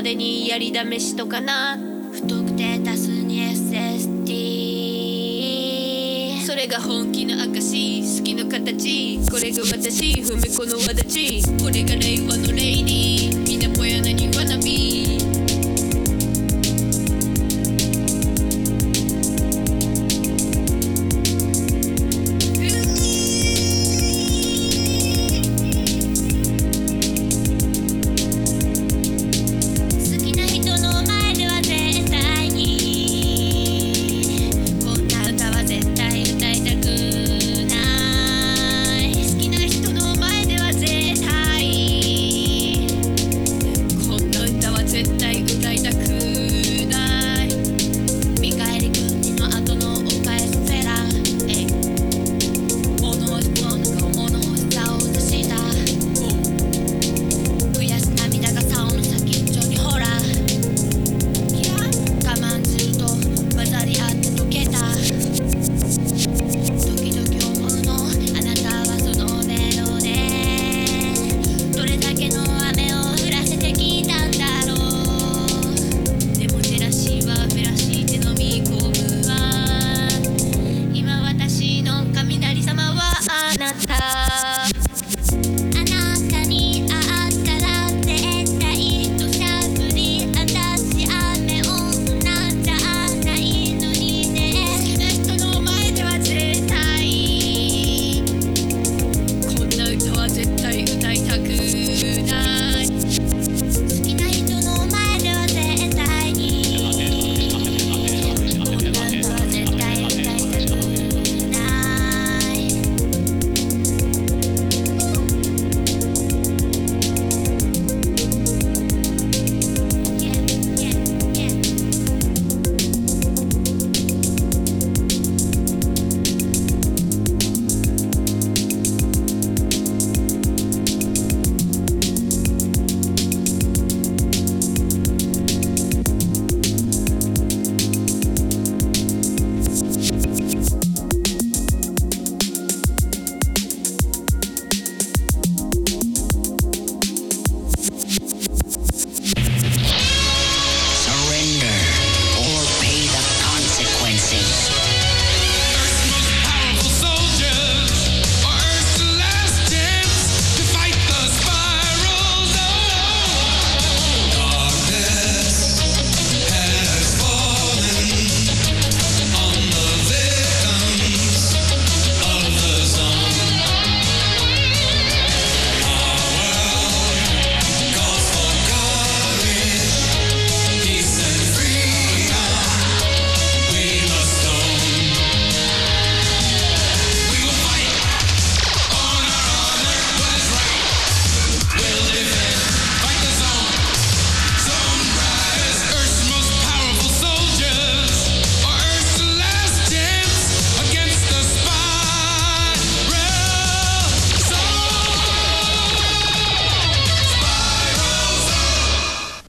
までにやりだめしとかな。不特定多数に SST それが本気の証好きの形。これが私踏めこのわちこれが令和のレイディ